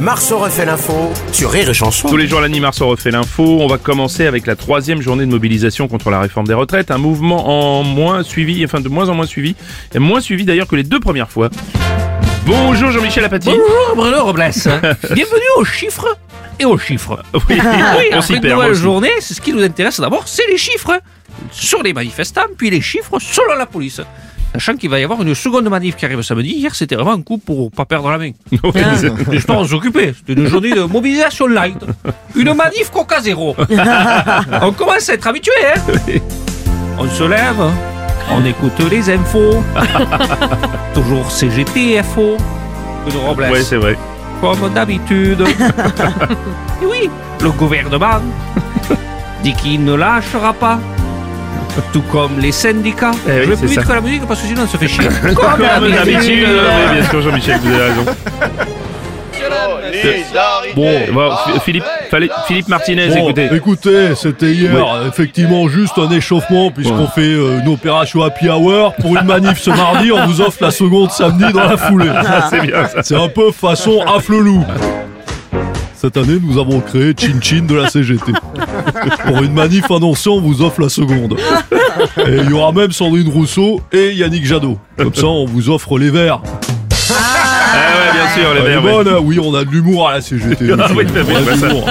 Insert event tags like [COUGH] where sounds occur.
Marceau refait l'info sur Rire et Chanson. Tous les jours, l'année Marceau refait l'info. On va commencer avec la troisième journée de mobilisation contre la réforme des retraites. Un mouvement en moins suivi, enfin de moins en moins suivi, et moins suivi d'ailleurs que les deux premières fois. Bonjour Jean-Michel Apathy. Bonjour Bruno Robles. [LAUGHS] Bienvenue aux chiffres et aux chiffres. Oui, Oui, [LAUGHS] on s'y perd. nouvelle journée, c'est ce qui nous intéresse d'abord, c'est les chiffres sur les manifestants, puis les chiffres selon la police. Sachant qu'il va y avoir une seconde manif qui arrive samedi. Hier, c'était vraiment un coup pour pas perdre la main. [LAUGHS] C'est- J'espère on s'occuper. C'était une journée de mobilisation light. Une manif coca zéro. [LAUGHS] on commence à être habitué, hein On se lève, on écoute les infos. [LAUGHS] Toujours CGT, FO. Bruno Robles ouais, c'est vrai. comme d'habitude. Et oui, le gouvernement dit qu'il ne lâchera pas. Tout comme les syndicats. Eh oui, Je vais plus vite ça. que la musique parce que sinon on se fait chier. [LAUGHS] Comme Comme d'habitude, d'habitude. oui, bien sûr Jean-Michel, vous avez raison. Bon, Bon, F- Philippe, fallait- Philippe Martinez, Bon, écoutez. écoutez, c'était hier, effectivement juste un échauffement puisqu'on fait euh, une opération happy hour. Pour une manif ce mardi, on vous offre la seconde samedi dans la foulée. [LAUGHS] C'est bien ça. C'est un peu façon afflelou. Cette année, nous avons créé Chin Chin de la CGT. Pour une manif annoncée, on vous offre la seconde. Et il y aura même Sandrine Rousseau et Yannick Jadot. Comme ça, on vous offre les verts. Ah ouais, bien sûr, les est verts. ouais. oui, on a de l'humour à la CGT. [LAUGHS] Ah oui, t'as vu, On a de ça. l'humour.